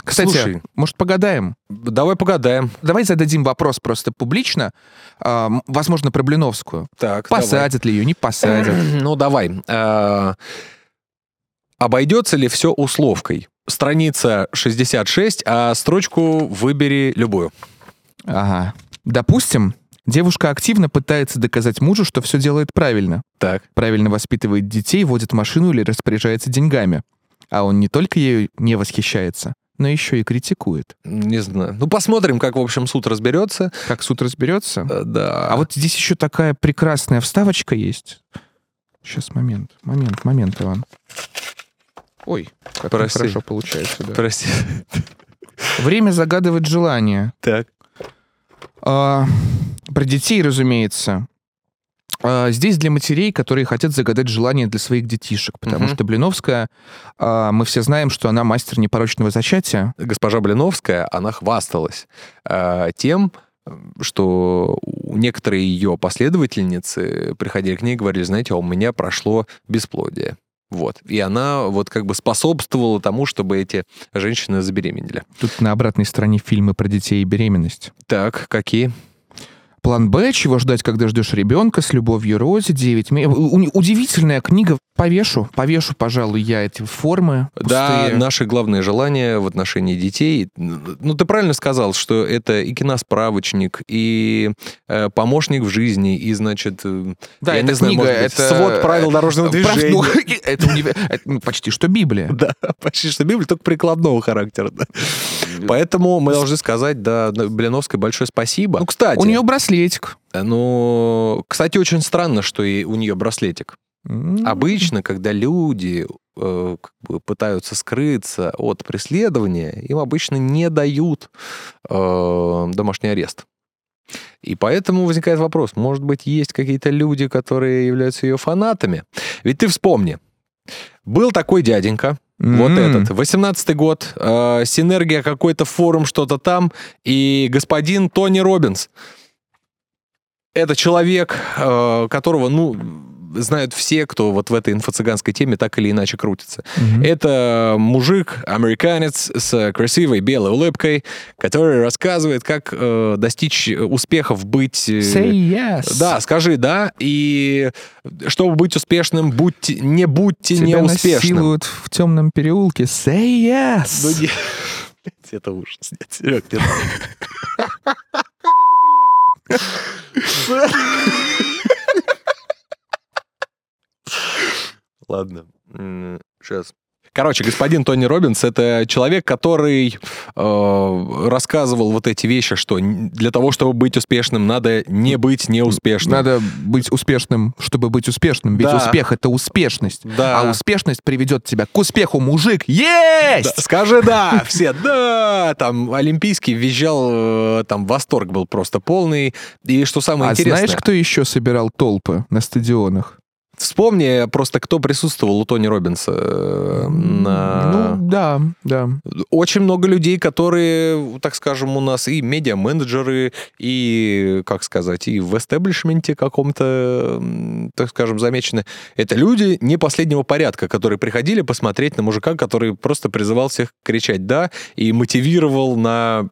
Кстати, Слушай, может, погадаем? Давай погадаем. Давай зададим вопрос просто публично, э, возможно, про Блиновскую. Так, Посадят давай. ли ее, не посадят? ну, давай. А, обойдется ли все условкой? Страница 66, а строчку выбери любую. Ага. Допустим, девушка активно пытается доказать мужу, что все делает правильно. Так. Правильно воспитывает детей, водит машину или распоряжается деньгами. А он не только ею не восхищается, но еще и критикует. Не знаю. Ну, посмотрим, как, в общем, суд разберется. Как суд разберется? А, да. А вот здесь еще такая прекрасная вставочка есть. Сейчас, момент, момент, момент, Иван. Ой, как Прости. хорошо получается. Да. Прости. Время загадывать желание. Так. А, про детей, разумеется. А, здесь для матерей, которые хотят загадать желание для своих детишек, потому угу. что Блиновская, а, мы все знаем, что она мастер непорочного зачатия. Госпожа Блиновская, она хвасталась тем, что некоторые ее последовательницы приходили к ней и говорили, знаете, у меня прошло бесплодие. Вот. И она вот как бы способствовала тому, чтобы эти женщины забеременели. Тут на обратной стороне фильмы про детей и беременность. Так, какие? План Б, чего ждать, когда ждешь ребенка, с любовью Рози, 9 месяцев. Удивительная книга. Повешу, повешу, пожалуй, я эти формы. Пустые. Да, наши главные желания в отношении детей. Ну, ты правильно сказал, что это и киносправочник, и э, помощник в жизни, и, значит, э, да, я это не знаю, книга, может быть, это... свод правил дорожного движения. Ну, это, это почти что Библия. Да, почти что Библия, только прикладного характера. Поэтому мы должны сказать, да, Блиновской большое спасибо. Ну, кстати. У нее браслетик. Ну, кстати, очень странно, что и у нее браслетик. Обычно, когда люди э, как бы пытаются скрыться от преследования, им обычно не дают э, домашний арест. И поэтому возникает вопрос, может быть, есть какие-то люди, которые являются ее фанатами? Ведь ты вспомни, был такой дяденька, Mm-hmm. Вот этот. 18-й год, э, Синергия, какой-то форум, что-то там, и господин Тони Робинс. Это человек, э, которого, ну, знают все, кто вот в этой инфо-цыганской теме так или иначе крутится. Mm-hmm. Это мужик, американец с красивой белой улыбкой, который рассказывает, как э, достичь успехов, быть... Э, Say yes. Да, скажи «да», и чтобы быть успешным, будьте, не будьте Тебя неуспешным. насилуют в темном переулке. Say yes. Ну, не... Это ужас. Нет, Серег, нет. Ладно. Сейчас. Короче, господин Тони Робинс это человек, который э, рассказывал вот эти вещи, что для того, чтобы быть успешным, надо не быть неуспешным. Надо быть успешным, чтобы быть успешным. Ведь Да. успех это успешность. Да. А успешность приведет тебя к успеху, мужик. Есть! Да, скажи да, все, да, там Олимпийский визжал, э, там восторг был просто полный. И что самое а интересное, знаешь, кто еще собирал толпы на стадионах? Вспомни просто, кто присутствовал у Тони Робинса. э, на- Ну, да, да. Очень много людей, которые, так скажем, у нас и медиа-менеджеры, и, как сказать, и в эстеблишменте каком-то, так скажем, замечены. Это люди не последнего порядка, которые приходили посмотреть на мужика, который просто призывал всех кричать «да» и мотивировал на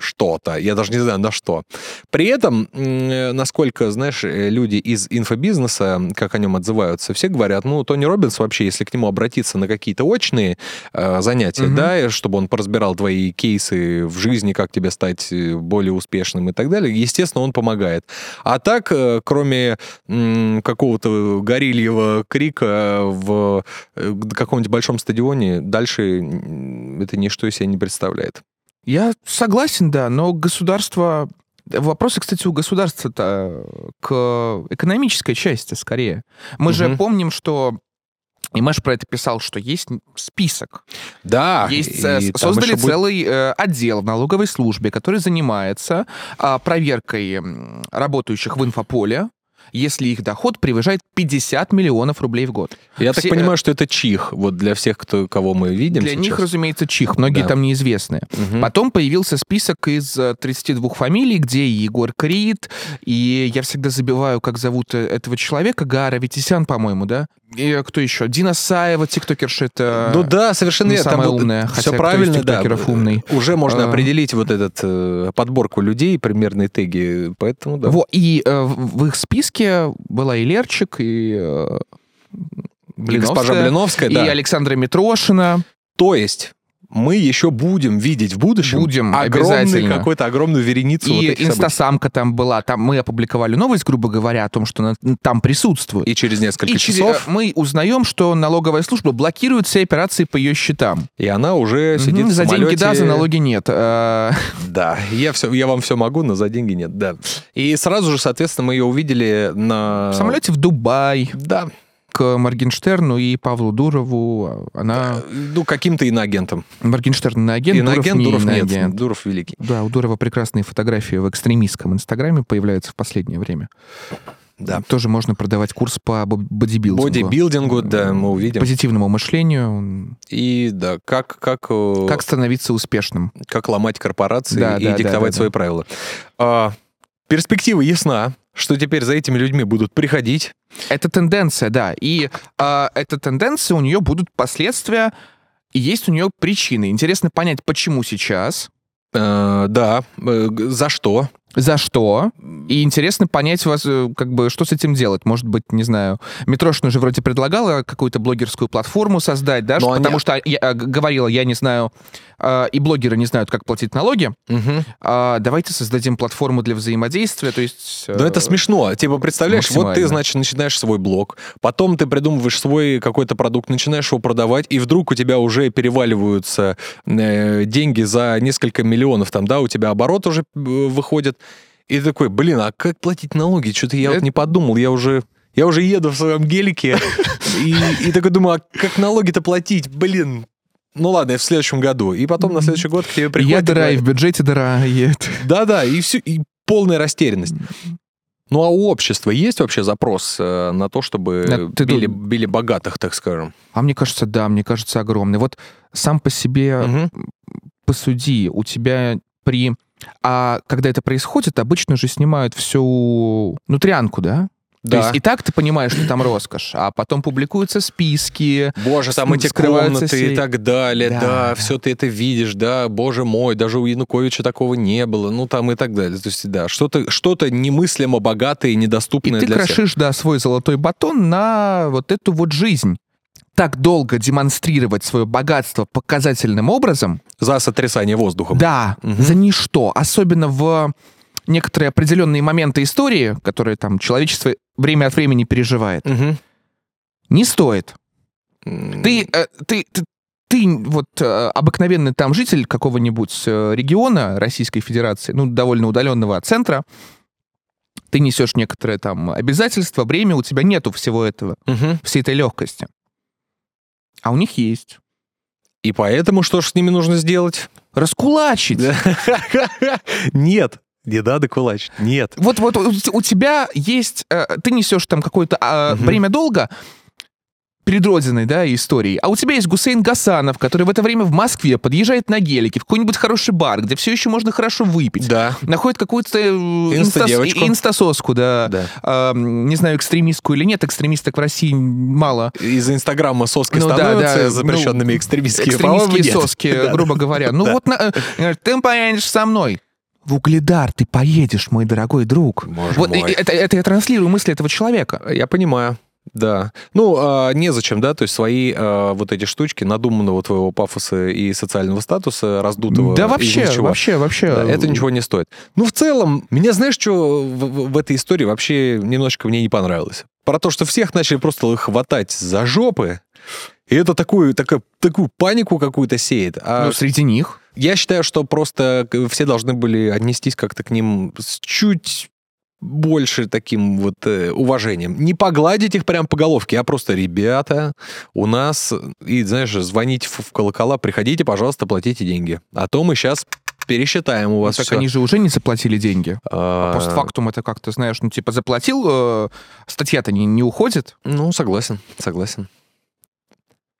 что-то. Я даже не знаю, на что. При этом, насколько, знаешь, э, люди из инфобизнеса, как о нем отзываются, все говорят, ну, Тони Робинс вообще, если к нему обратиться на какие-то очные э, занятия, Мгм. да, чтобы он поразбирал твои кейсы в жизни, как тебе стать э, более успешным и так далее, естественно, он помогает. А так, э, кроме какого-то горильего крика в каком-нибудь большом стадионе, дальше это ничто из себя не представляет. Я согласен, да, но государство... Вопросы, кстати, у государства-то к экономической части скорее. Мы же Мгм. помним, что... И Мэш про это писал, что есть список. Да, Есть, и э, там создали еще будет- целый э, отдел в налоговой службе, который занимается а, проверкой работающих в инфополе, если их доход превышает 50 миллионов рублей в год. Я Все- так понимаю, что это чих, вот для всех, кто, кого мы видим Для сейчас. них, разумеется, чих, многие Да. там неизвестные. Мгм. Потом появился список из э, 32 фамилий, где и Егор Крид, и я всегда забиваю, как зовут э, этого человека, Гара Витисян, по-моему, да? И э, кто еще? Дина Саева, тиктокерша, это... Ну да, совершенно не верно. самая Там умная, все хотя из правильно, да. тиктокеров умный. Уже можно А. определить вот этот э, подборку людей, примерные теги, поэтому да. Во, и э, в их списке была и Лерчик, и... э, Госпожа Блиновская, Блиновская, и да. Александра Митрошина. То есть мы еще будем видеть в будущем Будем, огромный какой-то огромную вереницу вот И событий. инстасамка там была. Там мы опубликовали новость, грубо говоря, о том, что она там присутствует. И через несколько И через- часов, э, мы узнаем, что налоговая служба блокирует все операции по ее счетам. и она уже сидит Мгм, в за деньги самолете. да, за налоги нет. Э, Да, я, все, я вам все могу, но за деньги нет, да. И сразу же, соответственно, мы ее увидели на... В самолете в Дубай Да, к Моргенштерну и Павлу Дурову. Она... ну, каким-то иноагентом. Моргенштерн на агент, Дуров Иноагент, не Дуров нет. иноагент. Дуров великий. Да, у Дурова прекрасные фотографии в экстремистском инстаграме появляются в последнее время. Да. Тоже можно продавать курс по бо- бодибилдингу. Бодибилдингу, да, мы увидим. Позитивному мышлению. И да, как, как, э, Как становиться успешным. как ломать корпорации Да, и да, да, диктовать да, свои правила. А, перспектива ясна, что теперь за этими людьми будут приходить. Это тенденция, да. И а, эта тенденция, у нее будут последствия, и есть у нее причины. Интересно понять, почему сейчас, Э, да, э, за что? За что, и интересно понять, вас, э, как бы, что с этим делать. Может быть, не знаю, Митрошина же вроде предлагала какую-то блогерскую платформу создать, да, что- они- потому что я э, говорила, я не знаю, э, и блогеры не знают, как платить налоги. Мгм. А, давайте создадим платформу для взаимодействия, то есть... э, Да это смешно. Типа, представляешь, вот ты, значит, начинаешь свой блог, потом ты придумываешь свой какой-то продукт, начинаешь его продавать, и вдруг у тебя уже переваливаются э, деньги за несколько миллионов, там, да, у тебя оборот уже э, выходит, и такой, блин, а как платить налоги? Что-то я вот не подумал, я уже... Я уже еду в своем гелике и, и такой думаю, а как налоги-то платить? Блин, ну ладно, в следующем году. И потом на следующий год к тебе Я приходит... и дыра, и в бюджете дыра, да-да, и все, и полная растерянность. Ну а у общества есть вообще запрос э, на то, чтобы На- ты били, тут- били богатых, так скажем? А мне кажется, да, мне кажется, огромный. Вот сам по себе Мгм. посуди, у тебя при... А когда это происходит, обычно же снимают всю нутрянку, да? Да. То есть и так ты понимаешь, что там роскошь, а потом публикуются списки. Боже, там эти комнаты все... и так далее, да, да, все ты это видишь, да, боже мой, даже у Януковича такого не было, ну там и так далее. То есть, да, что-то что немыслимо богатое и недоступное и ты крошишь, да, свой золотой батон на вот эту вот жизнь так долго демонстрировать свое богатство показательным образом... За сотрясание воздухом. Да, угу. за ничто. Особенно в некоторые определенные моменты истории, которые там человечество время от времени переживает. Угу. Не стоит. Ты, э, ты, ты, ты вот э, обыкновенный там житель какого-нибудь э, региона Российской Федерации, ну, довольно удаленного от центра, ты несешь некоторые там обязательства, время, у тебя нету всего этого, угу. всей этой легкости. А у них есть. И поэтому что ж с ними нужно сделать? Раскулачить. Нет, не надо кулачить. Нет. Вот, вот у тебя есть, э, ты несешь там какое-то а, время долга, перед родиной, да, истории. А у тебя есть Гусейн Гасанов, который в это время в Москве подъезжает на гелике в какой-нибудь хороший бар, где все еще можно хорошо выпить. Да. Находит какую-то э, инста инстасоску, да. да. А, не знаю, экстремистскую или нет, экстремисток в России мало. Из-за Инстаграма соски ну, становятся да, да. запрещенными ну, экстремистские. Экстремистские соски, да. грубо говоря. Ну вот, на, э, ты поедешь со мной. В Угледар ты поедешь, мой дорогой друг. Боже вот мой. Это, это я транслирую мысли этого человека. Я понимаю. Да. Ну, а, незачем, да, то есть свои а, вот эти штучки надуманного твоего пафоса и социального статуса, раздутого. Да вообще, вообще, вообще. Да, это ничего не стоит. Ну, в целом, меня знаешь, что в, в, этой истории вообще немножечко мне не понравилось? Про то, что всех начали просто хватать за жопы, и это такую, такую, такую панику какую-то сеет. А ну, среди них? Я считаю, что просто все должны были отнестись как-то к ним с чуть больше таким вот э, уважением. Не погладить их прям по головке, а просто, ребята, у нас, и, знаешь, звоните в, в колокола, приходите, пожалуйста, платите деньги. А то мы сейчас пересчитаем у вас ну, Так все. они же уже не заплатили деньги. А, а постфактум это как-то, знаешь, ну, типа, заплатил, э, статья-то не, не уходит. Ну, согласен, согласен.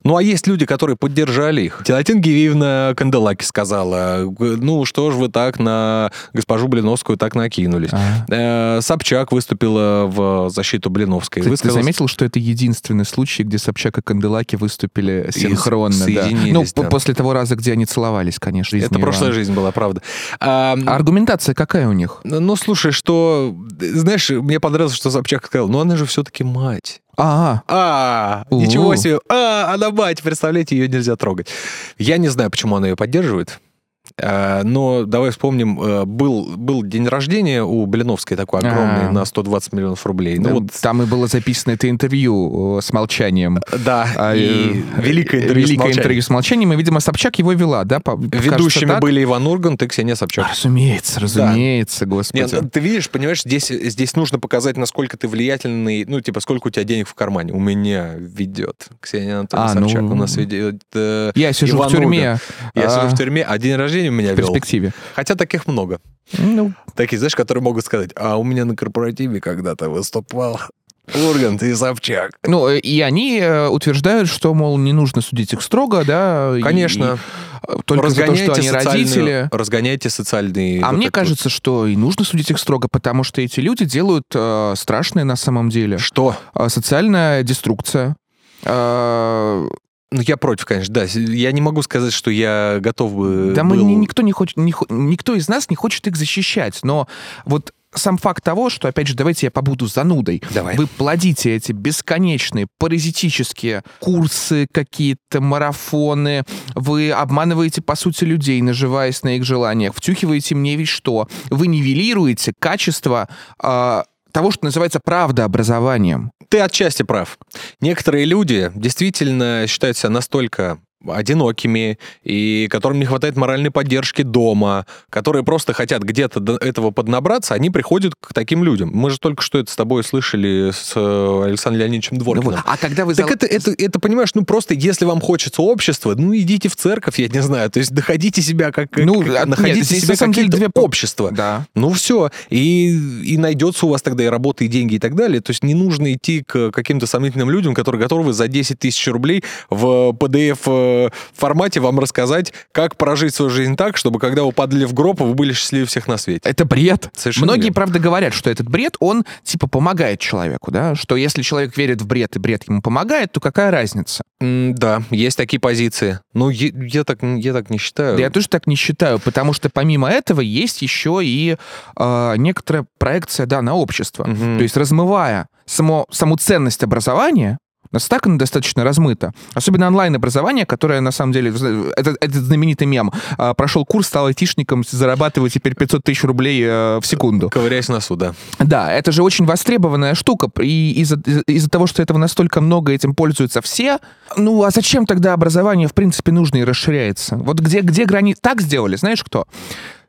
Ну, а есть люди, которые поддержали их. Тилатин Гивиевна Канделаки сказала, ну, что ж вы так на госпожу Блиновскую так накинулись. Ага. Э, Собчак выступила в защиту Блиновской. Ты, Высказалась... ты заметил, что это единственный случай, где Собчак и Канделаки выступили синхронно? Да. Ну, да. после того раза, где они целовались, конечно. Это прошлая жизнь была, правда. А, а аргументация какая у них? Ну, слушай, что... Знаешь, мне понравилось, что Собчак сказал, ну, она же все-таки мать. А, а, ничего себе. А, она мать, представляете, ее нельзя трогать. Я не знаю, почему она ее поддерживает. Э, но давай вспомним, э, был, был день рождения у Блиновской такой огромный А-а-а. на 120 миллионов рублей. Ну, вот... Там и было записано это интервью э, с молчанием. Да, а, и великое интервью, великое с, интервью с молчанием. И, видимо, Собчак его вела, да? По, Ведущими были Иван Ургант и Ксения Собчак. разумеется, разумеется, да. господи. Нет, ты видишь, понимаешь, здесь, здесь нужно показать, насколько ты влиятельный, ну, типа, сколько у тебя денег в кармане. У меня ведет Ксения Анатольевна а, Собчак, ну... у нас ведет э, Я сижу Иван в тюрьме. Ургант. Я а... сижу в тюрьме, а день рождения у меня в перспективе. Вел. Хотя таких много. Ну. Такие, знаешь, которые могут сказать, а у меня на корпоративе когда-то выступал Ургант и Собчак. Ну, э, и они э, утверждают, что, мол, не нужно судить их строго, да. Конечно. И, только за то, что они родители. Разгоняйте социальные... А вот мне кажется, вот. что и нужно судить их строго, потому что эти люди делают э, страшное на самом деле. Что? Э, социальная деструкция. Э, ну, я против, конечно, да. Я не могу сказать, что я готов бы... Да был... мы, никто, не хочет, не, никто из нас не хочет их защищать, но вот сам факт того, что, опять же, давайте я побуду занудой. Давай. Вы плодите эти бесконечные паразитические курсы, какие-то марафоны, вы обманываете, по сути, людей, наживаясь на их желаниях, втюхиваете мне ведь что. Вы нивелируете качество э, того, что называется правдообразованием. Ты отчасти прав. Некоторые люди действительно считают себя настолько одинокими, и которым не хватает моральной поддержки дома, которые просто хотят где-то до этого поднабраться, они приходят к таким людям. Мы же только что это с тобой слышали с э, Александром Леонидовичем Дворкиным. Ну, а когда вы... Так зал... это, это, это, понимаешь, ну просто если вам хочется общества, ну идите в церковь, я не знаю, то есть доходите себя как... Ну, как, находите нет, себя как две общества. Да. Ну все. И, и найдется у вас тогда и работа, и деньги, и так далее. То есть не нужно идти к каким-то сомнительным людям, которые готовы за 10 тысяч рублей в PDF э, формате вам рассказать, как прожить свою жизнь так, чтобы когда вы падали в гроб, вы были счастливы всех на свете. Это бред. Совершенно Многие, верно. правда, говорят, что этот бред, он типа помогает человеку, да, что если человек верит в бред и бред ему помогает, то какая разница? М, Да, есть такие позиции. Ну, я, я так, я так не считаю. Да я тоже так не считаю, потому что помимо этого есть еще и э, некоторая проекция, да, на общество. Мгм. То есть размывая само, саму ценность образования, у нас так оно достаточно размыто. Особенно онлайн-образование, которое, на самом деле, это, этот знаменитый мем. А, прошел курс, стал айтишником, зарабатывает теперь 500 тысяч рублей э, в секунду. Ковыряясь носу, да. Да, это же очень востребованная штука. И из-за, из- из-за того, что этого настолько много, этим пользуются все, ну а зачем тогда образование, в принципе, нужно и расширяется? Вот где, где границы... Так сделали, знаешь кто?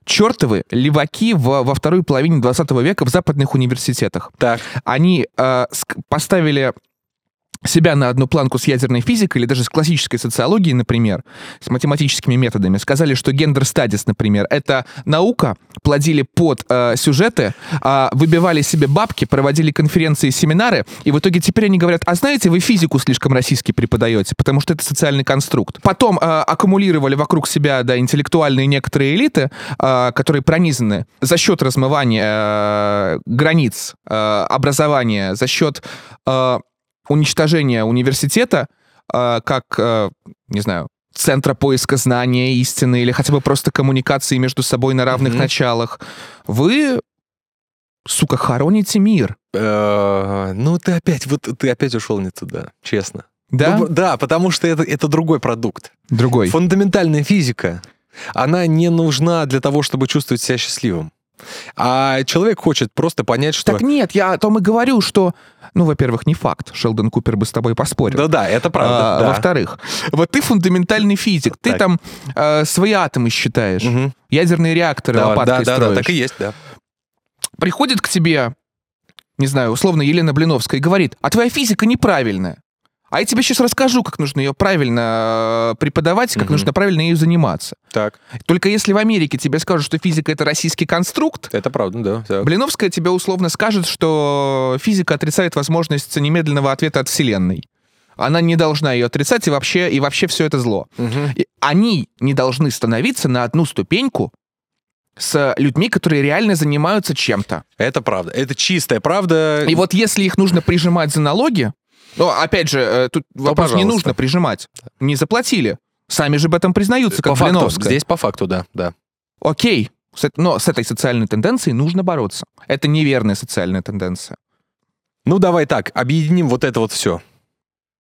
Чертовы леваки в- во второй половине 20 века в западных университетах. Так. Они э, поставили себя на одну планку с ядерной физикой или даже с классической социологией, например, с математическими методами, сказали, что гендер стадис, например, это наука, плодили под э, сюжеты, а, выбивали себе бабки, проводили конференции, семинары, и в итоге теперь они говорят, а знаете, вы физику слишком российски преподаете, потому что это социальный конструкт. Потом э, аккумулировали вокруг себя да, интеллектуальные некоторые элиты, э, которые пронизаны за счет размывания э, границ э, образования, за счет э, уничтожения университета э, как, э, не знаю, центра поиска знания, истины или хотя бы просто коммуникации между собой на равных Мгм. началах. Вы, сука, хороните мир. Э, Ну, ты опять, вот ты опять ушел не туда, честно. Да? Ну, да, потому что это, это другой продукт. Другой. Фундаментальная физика, она не нужна для того, чтобы чувствовать себя счастливым. А человек хочет просто понять, что... Так нет, я о том и говорю, что, ну, во-первых, не факт. Шелдон Купер бы с тобой поспорил. Да-да, это правда. А, да. Во-вторых, вот ты фундаментальный физик, ты Так. там э, свои атомы считаешь, Мгм. ядерные реакторы Да, лопаткой да, строишь. так и есть, да. Приходит к тебе, не знаю, условно Елена Блиновская и говорит, а твоя физика неправильная. А я тебе сейчас расскажу, как нужно ее правильно э, преподавать, как Мгм. нужно правильно ею заниматься. Так, Только если в Америке тебе скажут, что физика — это российский конструкт, это правда, да. так. Блиновская тебе условно скажет, что физика отрицает возможность немедленного ответа от Вселенной. Она не должна ее отрицать, и вообще, и вообще все это зло. Мгм. И они не должны становиться на одну ступеньку с людьми, которые реально занимаются чем-то. Это правда. Это чистая правда. И вот если их нужно прижимать за налоги, ну, опять же, э, тут вопрос не пожалуйста. нужно прижимать. Не заплатили. Сами же об этом признаются, по как факту. Блиновская. Здесь по факту, да, да. Окей, но с этой социальной тенденцией нужно бороться. Это неверная социальная тенденция. Ну, давай так, объединим вот это вот все.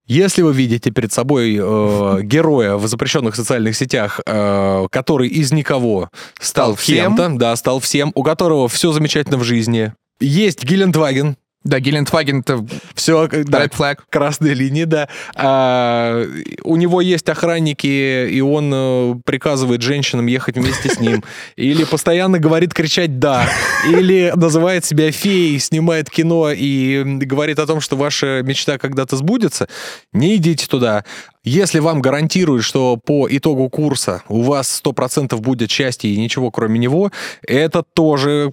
Если вы видите перед собой э, героя в запрещенных социальных сетях, э, который из никого стал, Стал кем-то, да, стал всем, у которого все замечательно в жизни, есть Гелендваген, Да, Гелендваген это все, да, red flag. красные линии, да. А, у него есть охранники, и он э, приказывает женщинам ехать вместе с ним. Или постоянно говорит кричать «да». Или называет себя феей, снимает кино и говорит о том, что ваша мечта когда-то сбудется. Не идите туда. Если вам гарантируют, что по итогу курса у вас 100% будет счастье и ничего кроме него, это тоже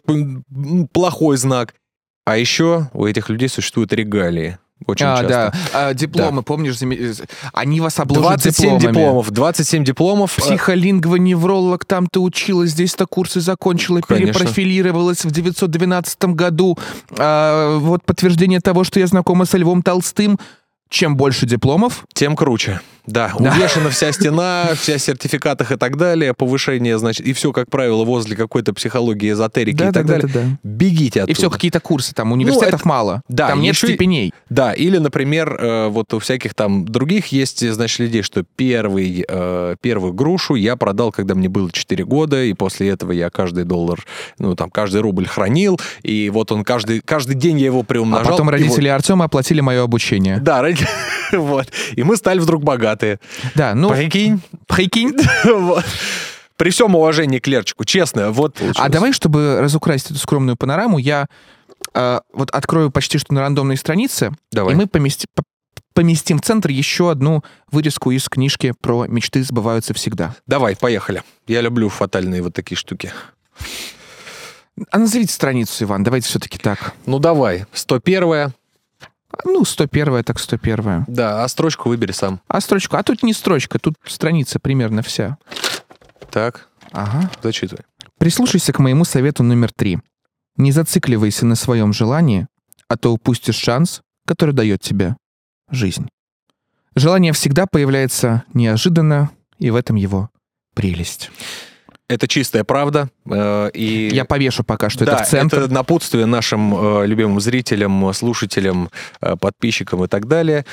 плохой знак. А еще у этих людей существуют регалии. Очень а, часто. да. А, дипломы, помнишь, заме- они вас обложат 27 дипломами. дипломов. 27 дипломов. Психолингвоневролог, там ты училась, здесь-то курсы закончила, Конечно. перепрофилировалась в 912 году. А, вот подтверждение того, что я знакома со Львом Толстым. Чем больше дипломов, Тем круче. Да, Да. увешана вся стена, вся в сертификатах и так далее, повышение, значит, и все, как правило, возле какой-то психологии, эзотерики и так далее. да. Бегите оттуда. И все, какие-то курсы, там университетов мало. да, там нет еще степеней. Да, или, например, э, вот у всяких там других есть, значит, людей, что первый, э, первую грушу я продал, когда мне было 4 года, и после этого я каждый доллар, ну, там, каждый рубль хранил, и вот он каждый, каждый день я его А приумножал. потом и вот- родители Артема оплатили мое обучение. Да, ради- вот. И мы стали вдруг богатые. Да, ну, Прикинь. прикинь. Вот. При всем уважении к Лерчику, честно, вот... А давай, чтобы разукрасить эту скромную панораму, я э, вот открою почти что на рандомной странице, Давай. и мы помести- поместим в центр еще одну вырезку из книжки про «Мечты сбываются всегда». Давай, поехали. Я люблю фатальные вот такие штуки. А назовите страницу, Иван, давайте все-таки так. Ну давай, 101 Ну, 101 так 101 Да, а строчку выбери сам. А строчку? А тут не строчка, тут страница примерно вся. Так, Ага. зачитывай. Прислушайся к моему совету номер три. Не зацикливайся на своем желании, а то упустишь шанс, который дает тебе жизнь. Желание всегда появляется неожиданно, и в этом его прелесть. Это чистая правда. э, И Я повешу пока что да, это в центр. это напутствие нашим э, любимым зрителям, слушателям, э, подписчикам и так далее.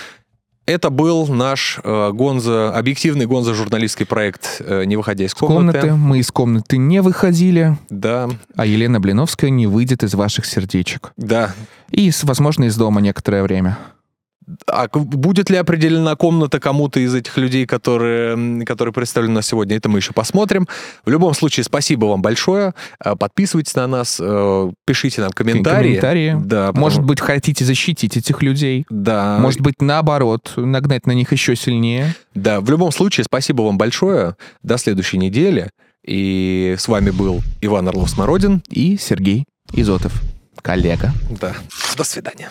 Это был наш э, Гонза, объективный Гонза-журналистский проект э, «Не выходя из Из комнаты. Мы из комнаты не выходили, Да, а Елена Блиновская не выйдет из ваших сердечек. да. И, возможно, из дома некоторое время. А будет ли определена комната кому-то из этих людей, которые, которые представлены у нас сегодня, это мы еще посмотрим. В любом случае, спасибо вам большое. Э, Подписывайтесь на нас, э, пишите нам комментарии. Комментарии. Да, потому- Может быть, хотите защитить этих людей. да. Может быть, наоборот, нагнать на них еще сильнее. Да, в любом случае, спасибо вам большое. До следующей недели. И с вами был Иван Орлов-Смородин. И Сергей Изотов, коллега. Да. До свидания.